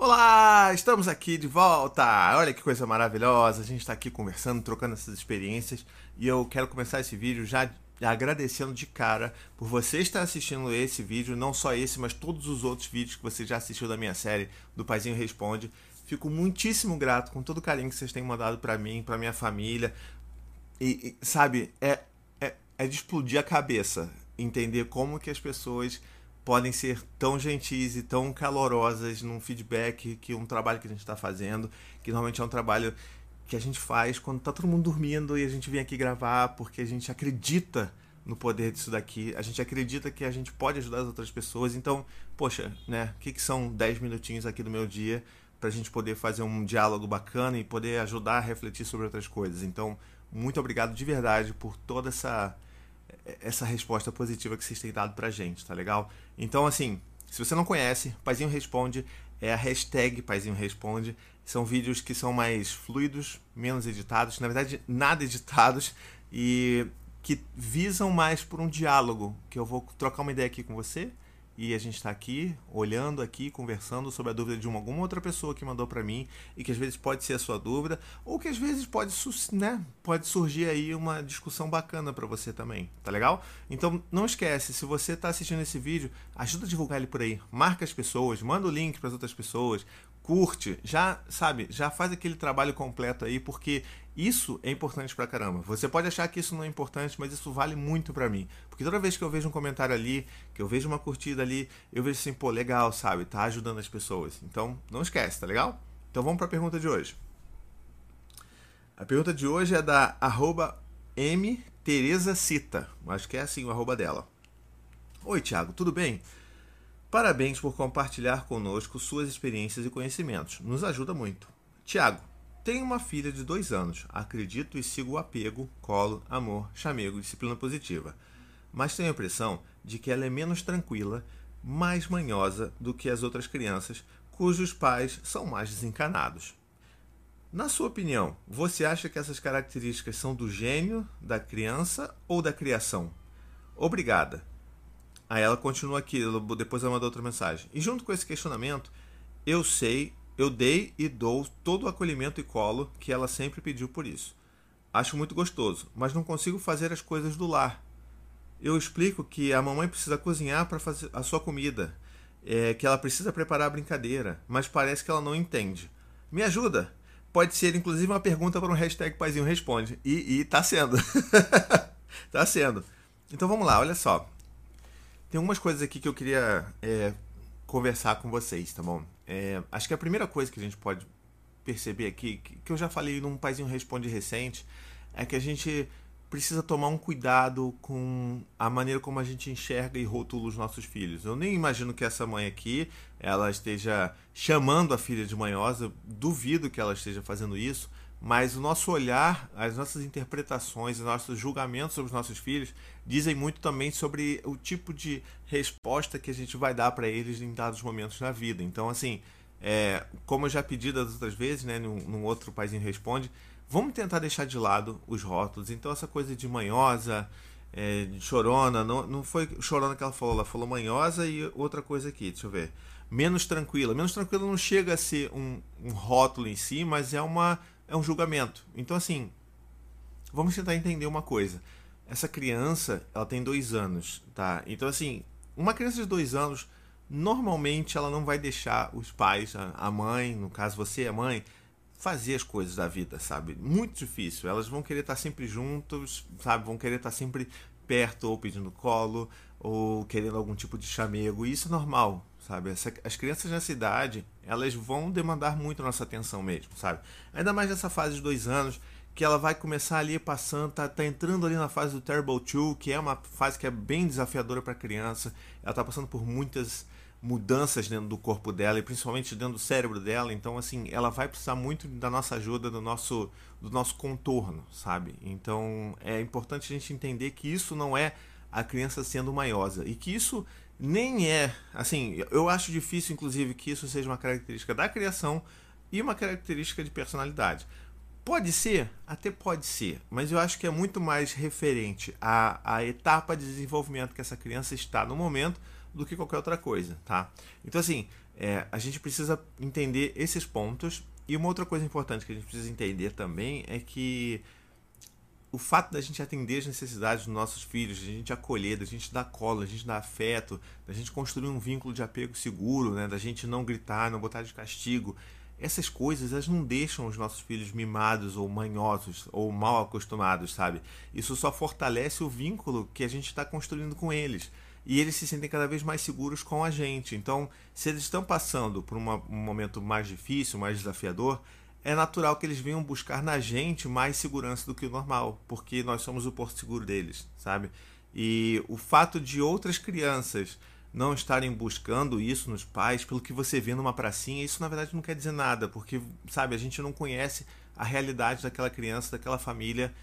Olá, estamos aqui de volta. Olha que coisa maravilhosa. A gente está aqui conversando, trocando essas experiências e eu quero começar esse vídeo já agradecendo de cara por você estar assistindo esse vídeo, não só esse, mas todos os outros vídeos que você já assistiu da minha série do Paizinho Responde. Fico muitíssimo grato com todo o carinho que vocês têm mandado para mim, para minha família. E, e sabe, é, é, é de explodir a cabeça entender como que as pessoas podem ser tão gentis e tão calorosas num feedback que um trabalho que a gente está fazendo, que normalmente é um trabalho que a gente faz quando está todo mundo dormindo e a gente vem aqui gravar porque a gente acredita no poder disso daqui, a gente acredita que a gente pode ajudar as outras pessoas. Então, poxa, né, o que, que são 10 minutinhos aqui do meu dia para a gente poder fazer um diálogo bacana e poder ajudar a refletir sobre outras coisas. Então, muito obrigado de verdade por toda essa essa resposta positiva que vocês têm dado pra gente, tá legal? Então, assim, se você não conhece, Paizinho Responde é a hashtag Paizinho Responde. São vídeos que são mais fluidos, menos editados, na verdade, nada editados e que visam mais por um diálogo, que eu vou trocar uma ideia aqui com você e a gente está aqui olhando aqui, conversando sobre a dúvida de uma, alguma outra pessoa que mandou para mim e que às vezes pode ser a sua dúvida ou que às vezes pode, né, pode surgir aí uma discussão bacana para você também, tá legal? Então não esquece, se você está assistindo esse vídeo, ajuda a divulgar ele por aí, marca as pessoas, manda o link para as outras pessoas, curte, já sabe, já faz aquele trabalho completo aí, porque isso é importante pra caramba. Você pode achar que isso não é importante, mas isso vale muito para mim. Porque toda vez que eu vejo um comentário ali, que eu vejo uma curtida ali, eu vejo assim, pô, legal, sabe? Tá ajudando as pessoas. Então, não esquece, tá legal? Então vamos para a pergunta de hoje. A pergunta de hoje é da arroba M Teresa Cita. Acho que é assim o arroba dela. Oi, Thiago, tudo bem? Parabéns por compartilhar conosco suas experiências e conhecimentos. Nos ajuda muito. Tiago, tenho uma filha de dois anos. Acredito e sigo o apego, colo, amor, chamego, disciplina positiva. Mas tenho a impressão de que ela é menos tranquila, mais manhosa do que as outras crianças, cujos pais são mais desencanados. Na sua opinião, você acha que essas características são do gênio, da criança ou da criação? Obrigada. Aí ela continua aqui, depois ela manda outra mensagem. E junto com esse questionamento, eu sei, eu dei e dou todo o acolhimento e colo que ela sempre pediu por isso. Acho muito gostoso, mas não consigo fazer as coisas do lar. Eu explico que a mamãe precisa cozinhar para fazer a sua comida, é, que ela precisa preparar a brincadeira, mas parece que ela não entende. Me ajuda! Pode ser inclusive uma pergunta para um hashtag Paizinho Responde. E, e tá sendo. tá sendo. Então vamos lá, olha só. Tem algumas coisas aqui que eu queria é, conversar com vocês, tá bom? É, acho que a primeira coisa que a gente pode perceber aqui, que, eu já falei num Paizinho Responde recente, é que a gente precisa tomar um cuidado com a maneira como a gente enxerga e rotula os nossos filhos. Eu nem imagino que essa mãe aqui ela esteja chamando a filha de manhosa, duvido que ela esteja fazendo isso, mas o nosso olhar, as nossas interpretações, os nossos julgamentos sobre os nossos filhos dizem muito também sobre o tipo de resposta que a gente vai dar para eles em dados momentos na vida. Então, assim, é, como eu já pedi das outras vezes, né, num, num outro paizinho responde, vamos tentar deixar de lado os rótulos. Então, essa coisa de manhosa, é, de chorona, não, não foi chorona que ela falou, ela falou manhosa e outra coisa aqui, deixa eu ver. Menos tranquila. Menos tranquila não chega a ser um, um rótulo em si, mas é uma é um julgamento. Então, assim, vamos tentar entender uma coisa. Essa criança, ela tem dois anos, tá? Então, assim, uma criança de dois anos, normalmente ela não vai deixar os pais, a mãe, no caso você, a mãe, fazer as coisas da vida, sabe? Muito difícil. Elas vão querer estar sempre juntos, sabe? Vão querer estar sempre perto ou pedindo colo ou querendo algum tipo de chamego. E isso é normal, sabe? Essa, as crianças nessa idade, elas vão demandar muito nossa atenção mesmo, sabe? Ainda mais nessa fase de dois anos, que ela vai começar ali passando, tá, tá entrando ali na fase do Terrible Two, que é uma fase que é bem desafiadora para a criança. Ela tá passando por muitas mudanças dentro do corpo dela e principalmente dentro do cérebro dela. Então, assim, ela vai precisar muito da nossa ajuda, do nosso, do nosso contorno, sabe? Então, é importante a gente entender que isso não é a criança sendo maiosa e que isso nem é, assim, eu acho difícil, inclusive, que isso seja uma característica da criação e uma característica de personalidade. Pode ser, até pode ser, mas eu acho que é muito mais referente à, à etapa de desenvolvimento que essa criança está no momento do que qualquer outra coisa, tá? Então, assim, É, a gente precisa entender esses pontos. E uma outra coisa importante que a gente precisa entender também é que o fato da gente atender as necessidades dos nossos filhos, da gente acolher, da gente dar cola, da gente dar afeto, da gente construir um vínculo de apego seguro, né? da gente não gritar, não botar de castigo, essas coisas elas não deixam os nossos filhos mimados ou manhosos ou mal acostumados, sabe? Isso só fortalece o vínculo que a gente está construindo com eles. E eles se sentem cada vez mais seguros com a gente. Então, se eles estão passando por uma, um momento mais difícil, mais desafiador, é natural que eles venham buscar na gente mais segurança do que o normal, porque nós somos o porto seguro deles, sabe? E o fato de outras crianças não estarem buscando isso nos pais, pelo que você vê numa pracinha, isso na verdade não quer dizer nada, porque, sabe, a gente não conhece a realidade daquela criança, daquela família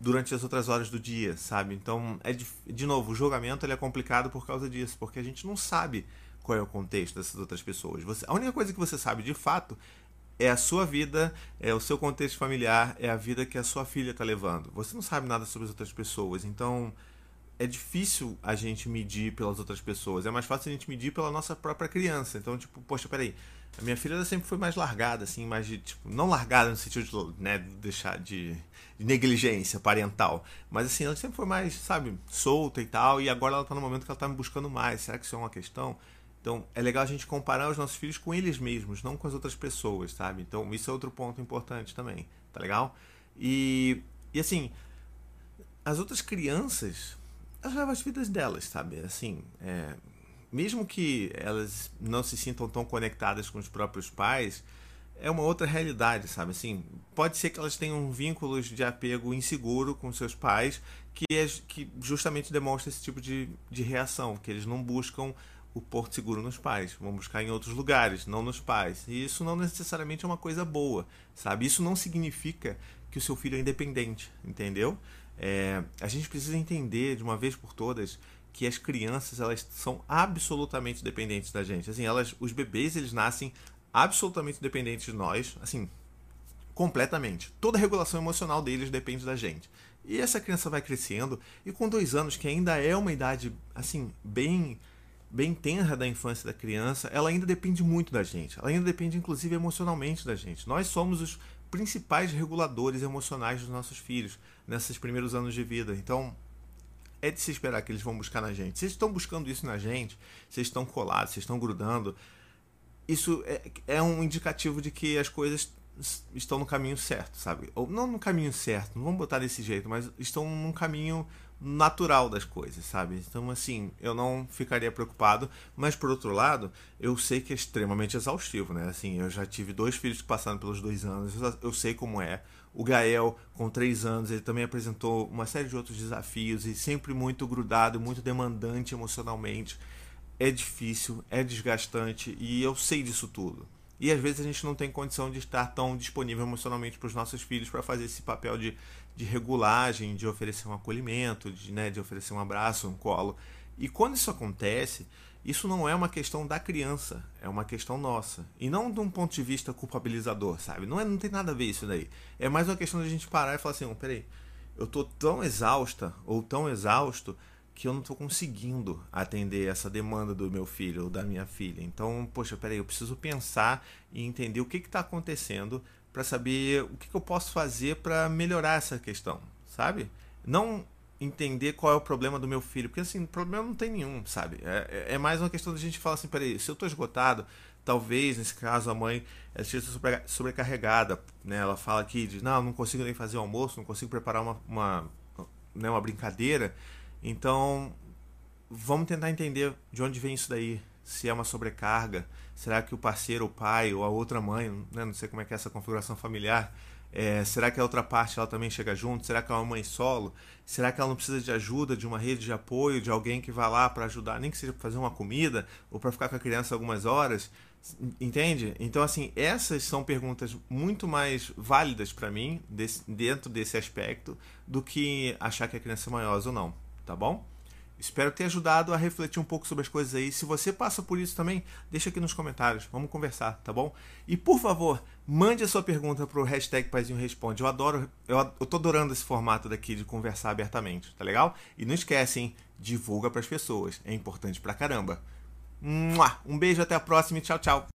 durante as outras horas do dia, sabe? Então, é de, de novo, o julgamento ele é complicado por causa disso, porque a gente não sabe qual é o contexto dessas outras pessoas. Você, a única coisa que você sabe de fato é a sua vida, é o seu contexto familiar, é a vida que a sua filha está levando. Você não sabe nada sobre as outras pessoas, então é difícil a gente medir pelas outras pessoas. É mais fácil a gente medir pela nossa própria criança. Então, tipo, poxa, peraí, a minha filha sempre foi mais largada, assim, mais de, tipo, não largada no sentido de, né, deixar de, de, negligência parental, mas assim, ela sempre foi mais, sabe, solta e tal, e agora ela tá no momento que ela tá me buscando mais. Será que isso é uma questão? Então, é legal a gente comparar os nossos filhos com eles mesmos, não com as outras pessoas, sabe? Então, isso é outro ponto importante também, tá legal? E, e assim, as outras crianças, elas levam as vidas delas, sabe? Assim, é, mesmo que elas não se sintam tão conectadas com os próprios pais, é uma outra realidade, sabe? Assim, pode ser que elas tenham vínculos de apego inseguro com seus pais que, é, que justamente demonstra esse tipo de, de reação, que eles não buscam o porto seguro nos pais, vão buscar em outros lugares, não nos pais. E isso não necessariamente é uma coisa boa, sabe? Isso não significa que o seu filho é independente, entendeu? É, a gente precisa entender de uma vez por todas que as crianças elas são absolutamente dependentes da gente. Assim, elas, os bebês eles nascem absolutamente dependentes de nós, assim, completamente. Toda a regulação emocional deles depende da gente. E essa criança vai crescendo e com dois anos, que ainda é uma idade assim bem bem tenra da infância da criança, ela ainda depende muito da gente. Ela ainda depende, inclusive, emocionalmente da gente. Nós somos os principais reguladores emocionais dos nossos filhos nesses primeiros anos de vida. Então, é de se esperar que eles vão buscar na gente. Se eles estão buscando isso na gente, se estão colados, se estão grudando, isso é, é um indicativo de que as coisas estão no caminho certo, sabe? Ou não no caminho certo, não vamos botar desse jeito, mas estão num caminho natural das coisas, sabe? Então, assim, eu não ficaria preocupado, mas por outro lado, eu sei que é extremamente exaustivo, né? Assim, eu já tive dois filhos passaram pelos dois anos, eu sei como é. O Gael, com três anos, ele também apresentou uma série de outros desafios e sempre muito grudado, muito demandante emocionalmente. É difícil, é desgastante e eu sei disso tudo. E às vezes a gente não tem condição de estar tão disponível emocionalmente para os nossos filhos para fazer esse papel de, de regulagem, de oferecer um acolhimento, de, né, de oferecer um abraço, um colo. E quando isso acontece, isso não é uma questão da criança, é uma questão nossa. E não de um ponto de vista culpabilizador, sabe? Não, é, não tem nada a ver isso daí. É mais uma questão de a gente parar e falar assim: oh, peraí, eu tô tão exausta ou tão exausto que eu não estou conseguindo atender essa demanda do meu filho ou da minha filha. Então, poxa, peraí, eu preciso pensar e entender o que está acontecendo para saber o que, que eu posso fazer para melhorar essa questão, sabe? Não entender qual é o problema do meu filho, porque assim, problema não tem nenhum, sabe? É, é, é mais uma questão de a gente falar assim, peraí, se eu estou esgotado, talvez, nesse caso, a mãe esteja sobrecarregada, né? Ela fala aqui de, não, não consigo nem fazer o almoço, não consigo preparar uma, uma, né, uma brincadeira, então, vamos tentar entender de onde vem isso daí. Se é uma sobrecarga, será que o parceiro, o pai ou a outra mãe, né, não sei como é que é essa configuração familiar, é, será que a outra parte ela também chega junto? Será que é uma mãe solo? Será que ela não precisa de ajuda, de uma rede de apoio, de alguém que vá lá para ajudar, nem que seja para fazer uma comida ou para ficar com a criança algumas horas? Entende? Então, assim, essas são perguntas muito mais válidas para mim desse, dentro desse aspecto do que achar que a criança é maior ou não tá bom? Espero ter ajudado a refletir um pouco sobre as coisas aí. Se você passa por isso também, deixa aqui nos comentários. Vamos conversar, tá bom? E por favor, mande a sua pergunta pro hashtag Paizinho Responde. Eu adoro, eu, eu tô adorando esse formato daqui de conversar abertamente, tá legal? E não esquece, hein? Divulga pras pessoas. É importante pra caramba. Um beijo, até a próxima e tchau, tchau.